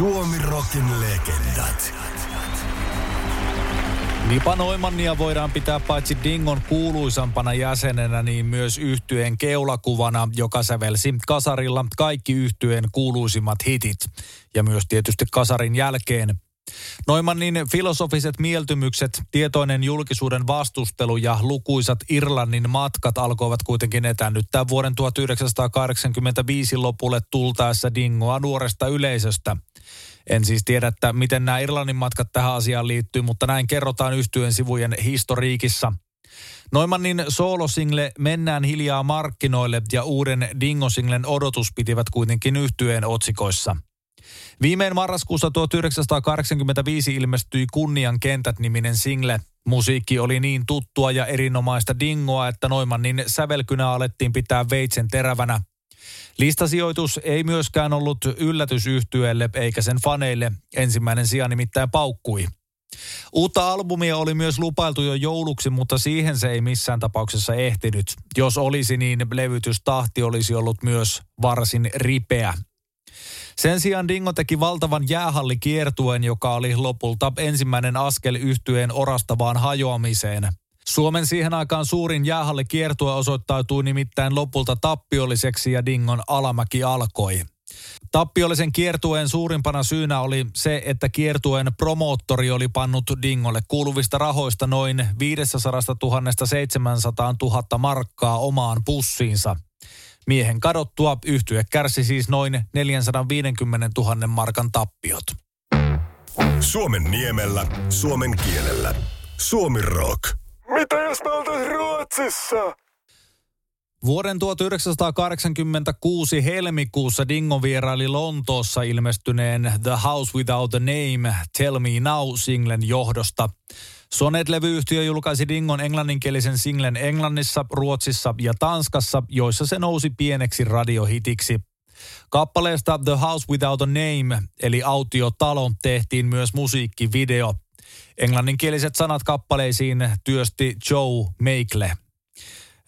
Suomi Rockin legendat. Nipa Noimannia voidaan pitää paitsi Dingon kuuluisampana jäsenenä, niin myös yhtyeen keulakuvana, joka sävelsi kasarilla kaikki yhtyeen kuuluisimmat hitit. Ja myös tietysti kasarin jälkeen Noimannin filosofiset mieltymykset, tietoinen julkisuuden vastustelu ja lukuisat Irlannin matkat alkoivat kuitenkin etännyttää vuoden 1985 lopulle tultaessa Dingoa nuoresta yleisöstä. En siis tiedä, että miten nämä Irlannin matkat tähän asiaan liittyy, mutta näin kerrotaan yhtyen sivujen historiikissa. Noimannin soolosingle Mennään hiljaa markkinoille ja uuden Dingo-singlen odotus pitivät kuitenkin yhtyeen otsikoissa – Viimein marraskuussa 1985 ilmestyi Kunnian kentät-niminen single. Musiikki oli niin tuttua ja erinomaista dingoa, että Noimannin sävelkynä alettiin pitää veitsen terävänä. Listasijoitus ei myöskään ollut yllätys yhtyeelle eikä sen faneille. Ensimmäinen sija nimittäin paukkui. Uutta albumia oli myös lupailtu jo jouluksi, mutta siihen se ei missään tapauksessa ehtinyt. Jos olisi, niin levytystahti olisi ollut myös varsin ripeä. Sen sijaan Dingo teki valtavan jäähallikiertuen, joka oli lopulta ensimmäinen askel yhtyeen orastavaan hajoamiseen. Suomen siihen aikaan suurin jäähallikiertue osoittautui nimittäin lopulta tappiolliseksi ja Dingon alamäki alkoi. Tappiollisen kiertueen suurimpana syynä oli se, että kiertueen promoottori oli pannut Dingolle kuuluvista rahoista noin 500 000 700 000 markkaa omaan pussiinsa – Miehen kadottua yhtye kärsi siis noin 450 000 markan tappiot. Suomen niemellä, suomen kielellä. Suomi rock. Mitä jos me oltais Ruotsissa? Vuoden 1986 helmikuussa Dingo vieraili Lontoossa ilmestyneen The House Without a Name Tell Me Now-singlen johdosta. Sonet-levyyhtiö julkaisi Dingon englanninkielisen singlen Englannissa, Ruotsissa ja Tanskassa, joissa se nousi pieneksi radiohitiksi. Kappaleesta The House Without a Name, eli Autiotalo, tehtiin myös musiikkivideo. Englanninkieliset sanat kappaleisiin työsti Joe Meikle.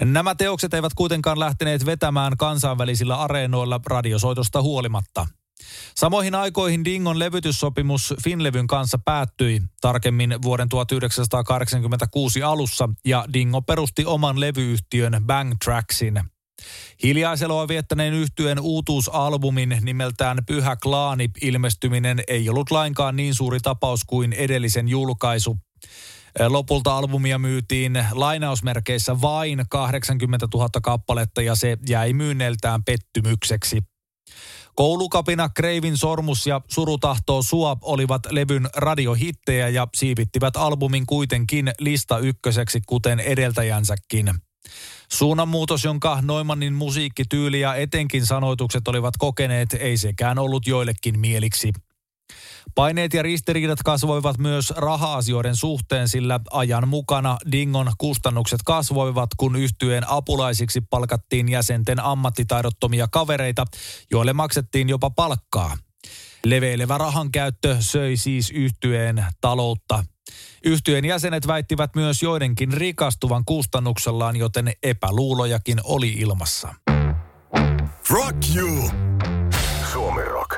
Nämä teokset eivät kuitenkaan lähteneet vetämään kansainvälisillä areenoilla radiosoitosta huolimatta – Samoihin aikoihin Dingon levytyssopimus Finlevyn kanssa päättyi tarkemmin vuoden 1986 alussa ja Dingo perusti oman levyyhtiön Bang Tracksin. Hiljaiseloa viettäneen yhtyeen uutuusalbumin nimeltään Pyhä Klaani ilmestyminen ei ollut lainkaan niin suuri tapaus kuin edellisen julkaisu. Lopulta albumia myytiin lainausmerkeissä vain 80 000 kappaletta ja se jäi myynneiltään pettymykseksi. Koulukapina, Kreivin sormus ja Surutahtoo sua olivat levyn radiohittejä ja siivittivät albumin kuitenkin lista ykköseksi kuten edeltäjänsäkin. Suunnanmuutos, jonka Noimannin musiikkityyli ja etenkin sanoitukset olivat kokeneet, ei sekään ollut joillekin mieliksi. Paineet ja ristiriidat kasvoivat myös raha-asioiden suhteen, sillä ajan mukana Dingon kustannukset kasvoivat, kun yhtyeen apulaisiksi palkattiin jäsenten ammattitaidottomia kavereita, joille maksettiin jopa palkkaa. Leveilevä rahan käyttö söi siis yhtyeen taloutta. Yhtyeen jäsenet väittivät myös joidenkin rikastuvan kustannuksellaan, joten epäluulojakin oli ilmassa. Rock you! Suomi Rock.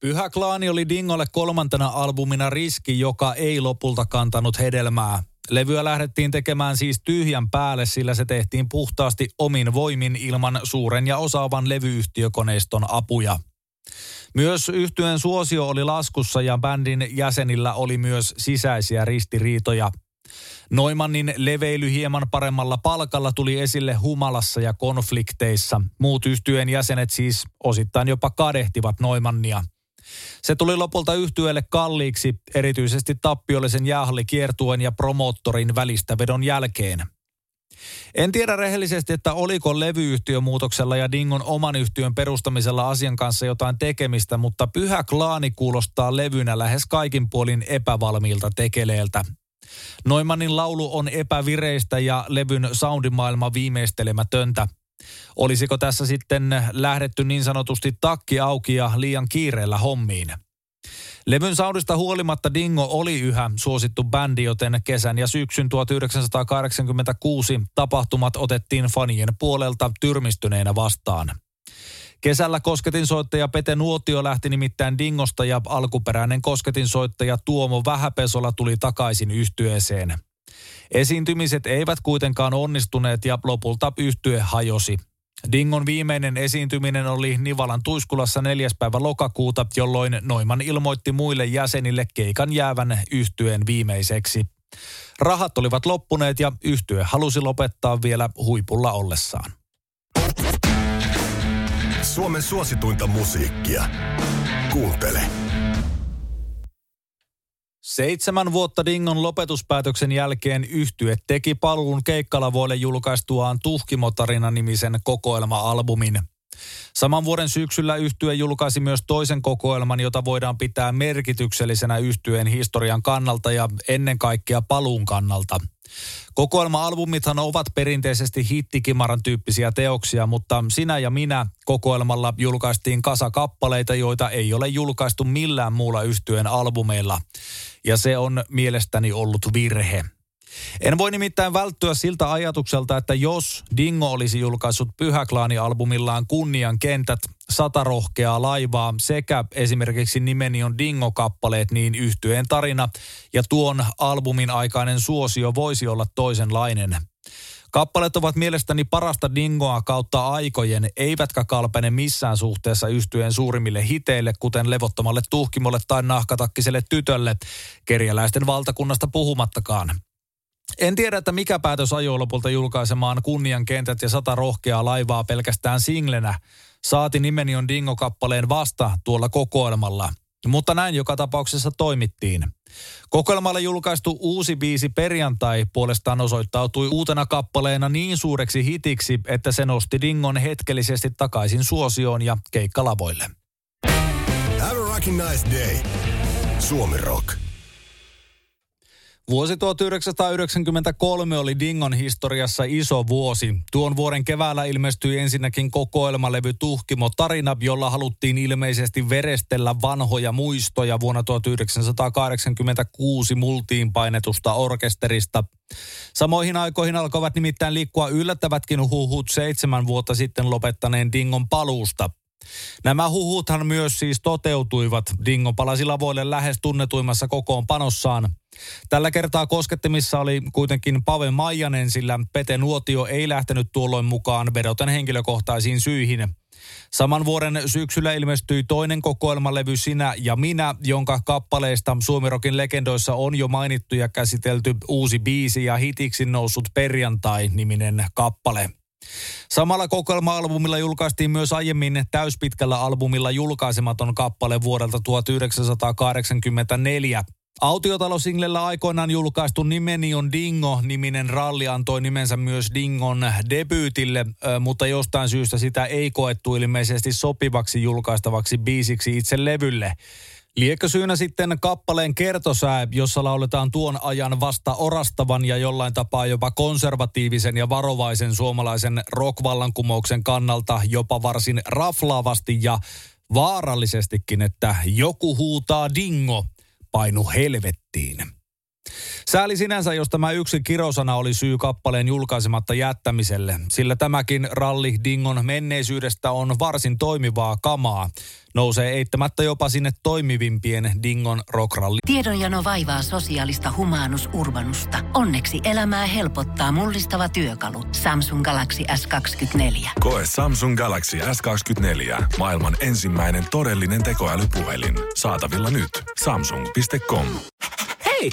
Pyhä Klaani oli Dingolle kolmantena albumina riski, joka ei lopulta kantanut hedelmää. Levyä lähdettiin tekemään siis tyhjän päälle, sillä se tehtiin puhtaasti omin voimin ilman suuren ja osaavan levyyhtiökoneiston apuja. Myös yhtyeen suosio oli laskussa ja bändin jäsenillä oli myös sisäisiä ristiriitoja. Noimannin leveily hieman paremmalla palkalla tuli esille humalassa ja konflikteissa. Muut yhtyeen jäsenet siis osittain jopa kadehtivat Noimannia. Se tuli lopulta yhtyölle kalliiksi, erityisesti tappiollisen jäähallikiertuen ja promoottorin välistä vedon jälkeen. En tiedä rehellisesti, että oliko levyyhtiömuutoksella ja Dingon oman yhtiön perustamisella asian kanssa jotain tekemistä, mutta Pyhä Klaani kuulostaa levynä lähes kaikin puolin epävalmiilta tekeleeltä. Noimanin laulu on epävireistä ja levyn soundimaailma viimeistelemätöntä. Olisiko tässä sitten lähdetty niin sanotusti takki auki ja liian kiireellä hommiin? Levyn soundista huolimatta Dingo oli yhä suosittu bändi, joten kesän ja syksyn 1986 tapahtumat otettiin fanien puolelta tyrmistyneenä vastaan. Kesällä kosketinsoittaja Pete Nuotio lähti nimittäin Dingosta ja alkuperäinen kosketinsoittaja Tuomo Vähäpesola tuli takaisin yhtyeeseen. Esiintymiset eivät kuitenkaan onnistuneet ja lopulta yhtye hajosi. Dingon viimeinen esiintyminen oli Nivalan Tuiskulassa 4. päivä lokakuuta, jolloin Noiman ilmoitti muille jäsenille keikan jäävän yhtyeen viimeiseksi. Rahat olivat loppuneet ja yhtye halusi lopettaa vielä huipulla ollessaan. Suomen suosituinta musiikkia. Kuuntele. Seitsemän vuotta Dingon lopetuspäätöksen jälkeen yhtye teki paluun keikkalavoille julkaistuaan Tuhkimotarina-nimisen kokoelma-albumin. Saman vuoden syksyllä yhtye julkaisi myös toisen kokoelman, jota voidaan pitää merkityksellisenä yhtyeen historian kannalta ja ennen kaikkea paluun kannalta. Kokoelma-albumithan ovat perinteisesti hittikimaran tyyppisiä teoksia, mutta Sinä ja minä kokoelmalla julkaistiin kasa kappaleita, joita ei ole julkaistu millään muulla yhtyeen albumeilla. Ja se on mielestäni ollut virhe. En voi nimittäin välttyä siltä ajatukselta, että jos Dingo olisi julkaissut Pyhäklaani-albumillaan Kunnian kentät, Sata rohkeaa laivaa sekä esimerkiksi Nimeni on Dingo-kappaleet, niin yhtyeen tarina ja tuon albumin aikainen suosio voisi olla toisenlainen. Kappaleet ovat mielestäni parasta dingoa kautta aikojen, eivätkä kalpene missään suhteessa yhtyen suurimmille hiteille, kuten levottomalle tuhkimolle tai nahkatakkiselle tytölle, kerjäläisten valtakunnasta puhumattakaan. En tiedä, että mikä päätös ajoi lopulta julkaisemaan kunnian kentät ja sata rohkeaa laivaa pelkästään singlenä. Saati nimeni on Dingo-kappaleen vasta tuolla kokoelmalla. Mutta näin joka tapauksessa toimittiin. Kokoelmalle julkaistu uusi biisi Perjantai puolestaan osoittautui uutena kappaleena niin suureksi hitiksi, että se nosti Dingon hetkellisesti takaisin suosioon ja keikkalavoille. Have a nice day. Suomi Rock. Vuosi 1993 oli Dingon historiassa iso vuosi. Tuon vuoden keväällä ilmestyi ensinnäkin kokoelmalevy Tuhkimo Tarina, jolla haluttiin ilmeisesti verestellä vanhoja muistoja vuonna 1986 multiin painetusta orkesterista. Samoihin aikoihin alkoivat nimittäin liikkua yllättävätkin huhut seitsemän vuotta sitten lopettaneen Dingon paluusta – Nämä huhuthan myös siis toteutuivat. Dingo palasi lavoille lähes tunnetuimmassa kokoonpanossaan. Tällä kertaa koskettimissa oli kuitenkin Pave Maijanen, sillä Pete Nuotio ei lähtenyt tuolloin mukaan vedoten henkilökohtaisiin syihin. Saman vuoden syksyllä ilmestyi toinen kokoelmalevy Sinä ja minä, jonka kappaleista Suomirokin legendoissa on jo mainittu ja käsitelty uusi biisi ja hitiksi noussut Perjantai-niminen kappale. Samalla kokoelma-albumilla julkaistiin myös aiemmin täyspitkällä albumilla julkaisematon kappale vuodelta 1984. Autiotalosinglellä aikoinaan julkaistu Nimeni on Dingo-niminen ralli antoi nimensä myös Dingon debyytille, mutta jostain syystä sitä ei koettu ilmeisesti sopivaksi julkaistavaksi biisiksi itse levylle. Liekö syynä sitten kappaleen kertosää, jossa lauletaan tuon ajan vasta orastavan ja jollain tapaa jopa konservatiivisen ja varovaisen suomalaisen rockvallankumouksen kannalta jopa varsin raflaavasti ja vaarallisestikin, että joku huutaa dingo, painu helvettiin. Sääli sinänsä, jos tämä yksi kirosana oli syy kappaleen julkaisematta jättämiselle, sillä tämäkin ralli Dingon menneisyydestä on varsin toimivaa kamaa. Nousee eittämättä jopa sinne toimivimpien Dingon rockralli. Tiedonjano vaivaa sosiaalista humanus urbanusta. Onneksi elämää helpottaa mullistava työkalu. Samsung Galaxy S24. Koe Samsung Galaxy S24. Maailman ensimmäinen todellinen tekoälypuhelin. Saatavilla nyt. Samsung.com. Hei!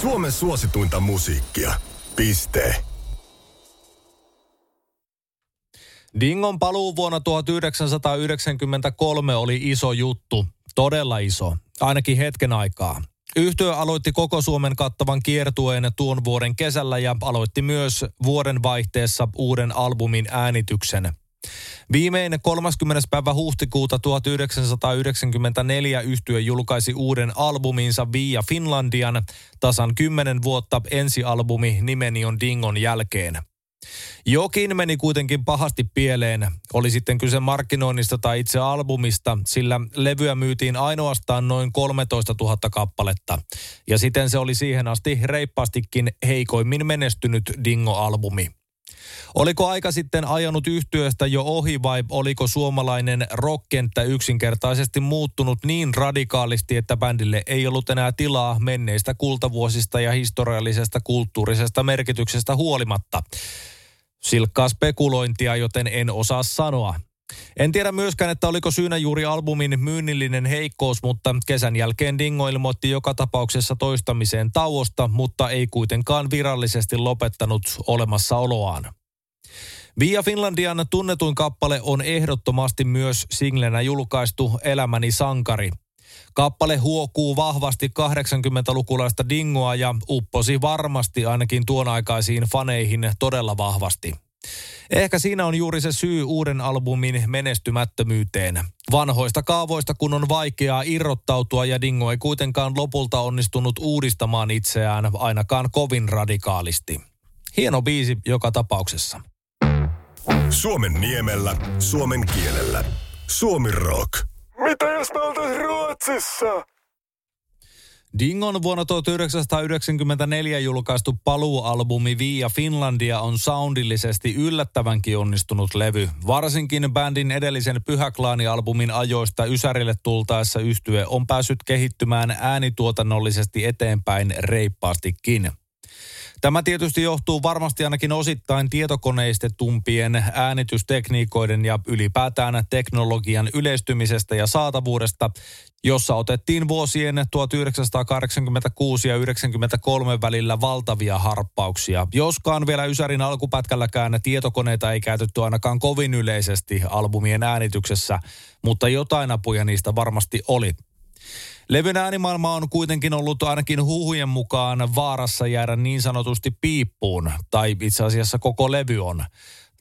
Suomen suosituinta musiikkia. Piste. Dingon paluu vuonna 1993 oli iso juttu. Todella iso. Ainakin hetken aikaa. Yhtiö aloitti koko Suomen kattavan kiertueen tuon vuoden kesällä ja aloitti myös vuoden vaihteessa uuden albumin äänityksen. Viimeinen 30. päivä huhtikuuta 1994 yhtye julkaisi uuden albuminsa Via Finlandian tasan 10 vuotta ensialbumi Nimeni on Dingon jälkeen. Jokin meni kuitenkin pahasti pieleen, oli sitten kyse markkinoinnista tai itse albumista, sillä levyä myytiin ainoastaan noin 13 000 kappaletta. Ja siten se oli siihen asti reippaastikin heikoimmin menestynyt Dingo-albumi. Oliko aika sitten ajanut yhtyöstä jo ohi vai oliko suomalainen rockkenttä yksinkertaisesti muuttunut niin radikaalisti, että bändille ei ollut enää tilaa menneistä kultavuosista ja historiallisesta kulttuurisesta merkityksestä huolimatta? Silkkaa spekulointia, joten en osaa sanoa. En tiedä myöskään, että oliko syynä juuri albumin myynnillinen heikkous, mutta kesän jälkeen Dingo ilmoitti joka tapauksessa toistamiseen tauosta, mutta ei kuitenkaan virallisesti lopettanut olemassaoloaan. Via Finlandian tunnetuin kappale on ehdottomasti myös singlenä julkaistu Elämäni sankari. Kappale huokuu vahvasti 80-lukulaista dingoa ja upposi varmasti ainakin tuon aikaisiin faneihin todella vahvasti. Ehkä siinä on juuri se syy uuden albumin menestymättömyyteen. Vanhoista kaavoista kun on vaikeaa irrottautua ja Dingo ei kuitenkaan lopulta onnistunut uudistamaan itseään ainakaan kovin radikaalisti. Hieno biisi joka tapauksessa. Suomen niemellä, suomen kielellä. Suomi Rock. Mitä jos me oltais Ruotsissa? Dingon vuonna 1994 julkaistu paluualbumi Via Finlandia on soundillisesti yllättävänkin onnistunut levy. Varsinkin bändin edellisen Pyhäklaani-albumin ajoista Ysärille tultaessa yhtye on päässyt kehittymään äänituotannollisesti eteenpäin reippaastikin. Tämä tietysti johtuu varmasti ainakin osittain tietokoneistetumpien äänitystekniikoiden ja ylipäätään teknologian yleistymisestä ja saatavuudesta, jossa otettiin vuosien 1986 ja 1993 välillä valtavia harppauksia. Joskaan vielä Ysärin alkupätkälläkään tietokoneita ei käytetty ainakaan kovin yleisesti albumien äänityksessä, mutta jotain apuja niistä varmasti oli. Levyn äänimaailma on kuitenkin ollut ainakin huhujen mukaan vaarassa jäädä niin sanotusti piippuun, tai itse asiassa koko levy on.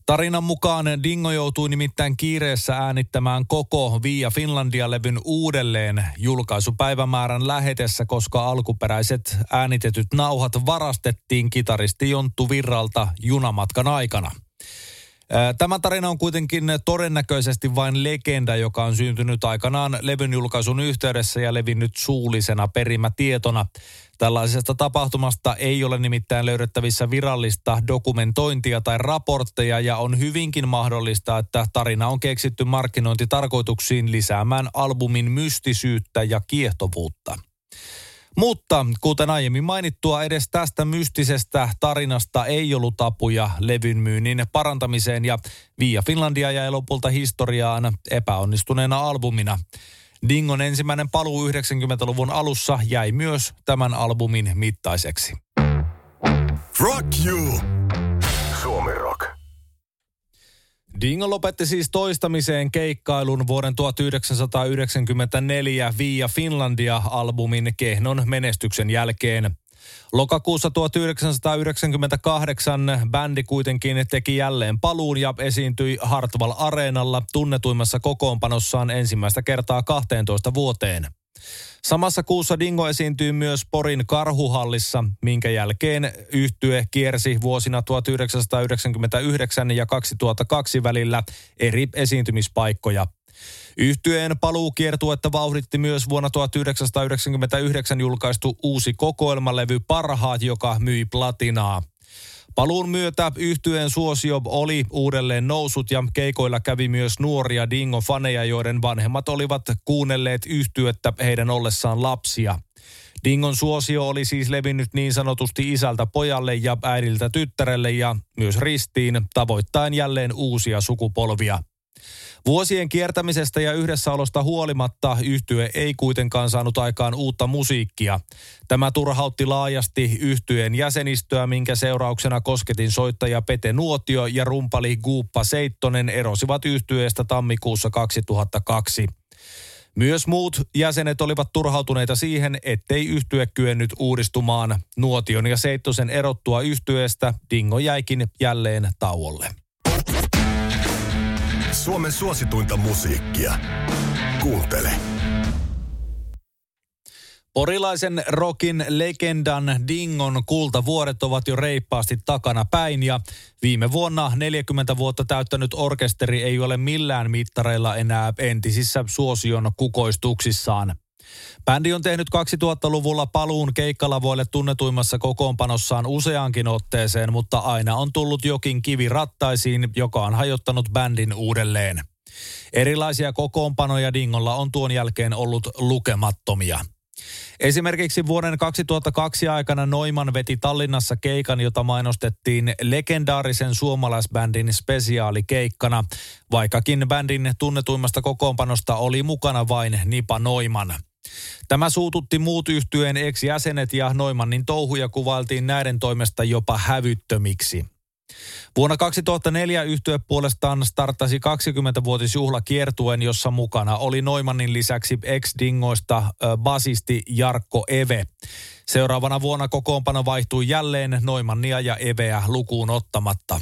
Tarinan mukaan Dingo joutui nimittäin kiireessä äänittämään koko Via Finlandia-levyn uudelleen julkaisupäivämäärän lähetessä, koska alkuperäiset äänitetyt nauhat varastettiin kitaristi Jonttu Virralta junamatkan aikana. Tämä tarina on kuitenkin todennäköisesti vain legenda, joka on syntynyt aikanaan levyn julkaisun yhteydessä ja levinnyt suullisena perimätietona. Tällaisesta tapahtumasta ei ole nimittäin löydettävissä virallista dokumentointia tai raportteja ja on hyvinkin mahdollista, että tarina on keksitty markkinointitarkoituksiin lisäämään albumin mystisyyttä ja kiehtovuutta. Mutta kuten aiemmin mainittua, edes tästä mystisestä tarinasta ei ollut apuja levyn myynnin parantamiseen ja Via Finlandia jäi lopulta historiaan epäonnistuneena albumina. Dingon ensimmäinen paluu 90-luvun alussa jäi myös tämän albumin mittaiseksi. Rock you! Dingo lopetti siis toistamiseen keikkailun vuoden 1994 Via Finlandia-albumin kehnon menestyksen jälkeen. Lokakuussa 1998 bändi kuitenkin teki jälleen paluun ja esiintyi Hartwall Areenalla tunnetuimmassa kokoonpanossaan ensimmäistä kertaa 12 vuoteen. Samassa kuussa Dingo esiintyi myös Porin karhuhallissa, minkä jälkeen yhtye kiersi vuosina 1999 ja 2002 välillä eri esiintymispaikkoja. Yhtyeen paluukiertuetta vauhditti myös vuonna 1999 julkaistu uusi kokoelmalevy Parhaat, joka myi platinaa. Paluun myötä yhtyeen suosio oli uudelleen nousut ja keikoilla kävi myös nuoria Dingo-faneja, joiden vanhemmat olivat kuunnelleet yhtyettä heidän ollessaan lapsia. Dingon suosio oli siis levinnyt niin sanotusti isältä pojalle ja äidiltä tyttärelle ja myös ristiin, tavoittaen jälleen uusia sukupolvia. Vuosien kiertämisestä ja yhdessäolosta huolimatta yhtye ei kuitenkaan saanut aikaan uutta musiikkia. Tämä turhautti laajasti yhtyeen jäsenistöä, minkä seurauksena kosketin soittaja Pete Nuotio ja rumpali Guuppa Seittonen erosivat yhtyeestä tammikuussa 2002. Myös muut jäsenet olivat turhautuneita siihen, ettei yhtye kyennyt uudistumaan. Nuotion ja Seittosen erottua yhtyeestä Dingo jäikin jälleen tauolle. Suomen suosituinta musiikkia. Kuuntele. Porilaisen rokin legendan Dingon kultavuoret ovat jo reippaasti takana päin ja viime vuonna 40 vuotta täyttänyt orkesteri ei ole millään mittareilla enää entisissä suosion kukoistuksissaan. Bändi on tehnyt 2000-luvulla paluun keikkalavoille tunnetuimmassa kokoonpanossaan useankin otteeseen, mutta aina on tullut jokin kivi rattaisiin, joka on hajottanut bändin uudelleen. Erilaisia kokoonpanoja Dingolla on tuon jälkeen ollut lukemattomia. Esimerkiksi vuoden 2002 aikana Noiman veti Tallinnassa keikan, jota mainostettiin legendaarisen suomalaisbändin spesiaalikeikkana, vaikkakin bändin tunnetuimmasta kokoonpanosta oli mukana vain Nipa Noiman. Tämä suututti muut yhtyeen ex-jäsenet ja Noimannin touhuja kuvailtiin näiden toimesta jopa hävyttömiksi. Vuonna 2004 yhtye puolestaan starttasi 20-vuotisjuhla kiertuen, jossa mukana oli Noimannin lisäksi ex-dingoista basisti Jarkko Eve. Seuraavana vuonna kokoonpano vaihtui jälleen Noimannia ja Eveä lukuun ottamatta.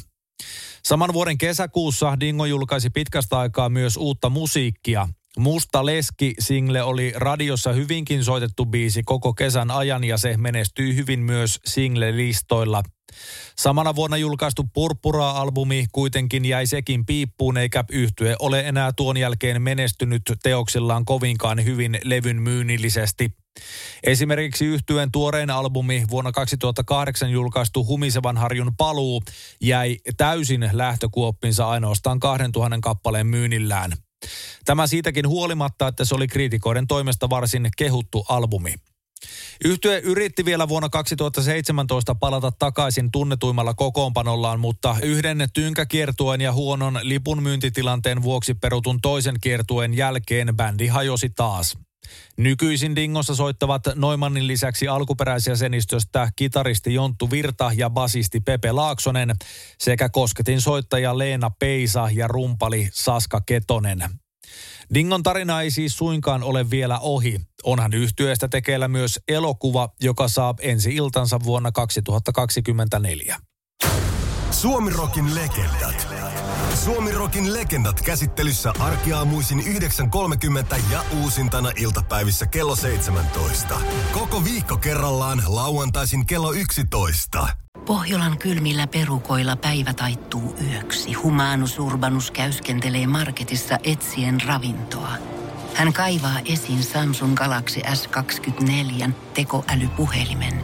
Saman vuoden kesäkuussa Dingo julkaisi pitkästä aikaa myös uutta musiikkia. Musta Leski-single oli radiossa hyvinkin soitettu biisi koko kesän ajan ja se menestyi hyvin myös single-listoilla. Samana vuonna julkaistu Purpura-albumi kuitenkin jäi sekin piippuun eikä yhtye ole enää tuon jälkeen menestynyt teoksillaan kovinkaan hyvin levyn myynnillisesti. Esimerkiksi yhtyeen tuorein albumi vuonna 2008 julkaistu Humisevan harjun paluu jäi täysin lähtökuoppinsa ainoastaan 2000 kappaleen myynnillään. Tämä siitäkin huolimatta, että se oli kriitikoiden toimesta varsin kehuttu albumi. Yhtye yritti vielä vuonna 2017 palata takaisin tunnetuimmalla kokoonpanollaan, mutta yhden tynkäkiertuen ja huonon lipun myyntitilanteen vuoksi perutun toisen kiertuen jälkeen bändi hajosi taas. Nykyisin Dingossa soittavat Noimannin lisäksi alkuperäisjäsenistöstä kitaristi Jonttu Virta ja basisti Pepe Laaksonen sekä kosketin soittaja Leena Peisa ja rumpali Saska Ketonen. Dingon tarina ei siis suinkaan ole vielä ohi. Onhan yhtyeestä tekeillä myös elokuva, joka saa ensi iltansa vuonna 2024. Suomirokin legendat. Suomirokin legendat käsittelyssä arkiaamuisin 9.30 ja uusintana iltapäivissä kello 17. Koko viikko kerrallaan lauantaisin kello 11. Pohjolan kylmillä perukoilla päivä taittuu yöksi. Humanus Urbanus käyskentelee marketissa etsien ravintoa. Hän kaivaa esiin Samsung Galaxy S24 tekoälypuhelimen,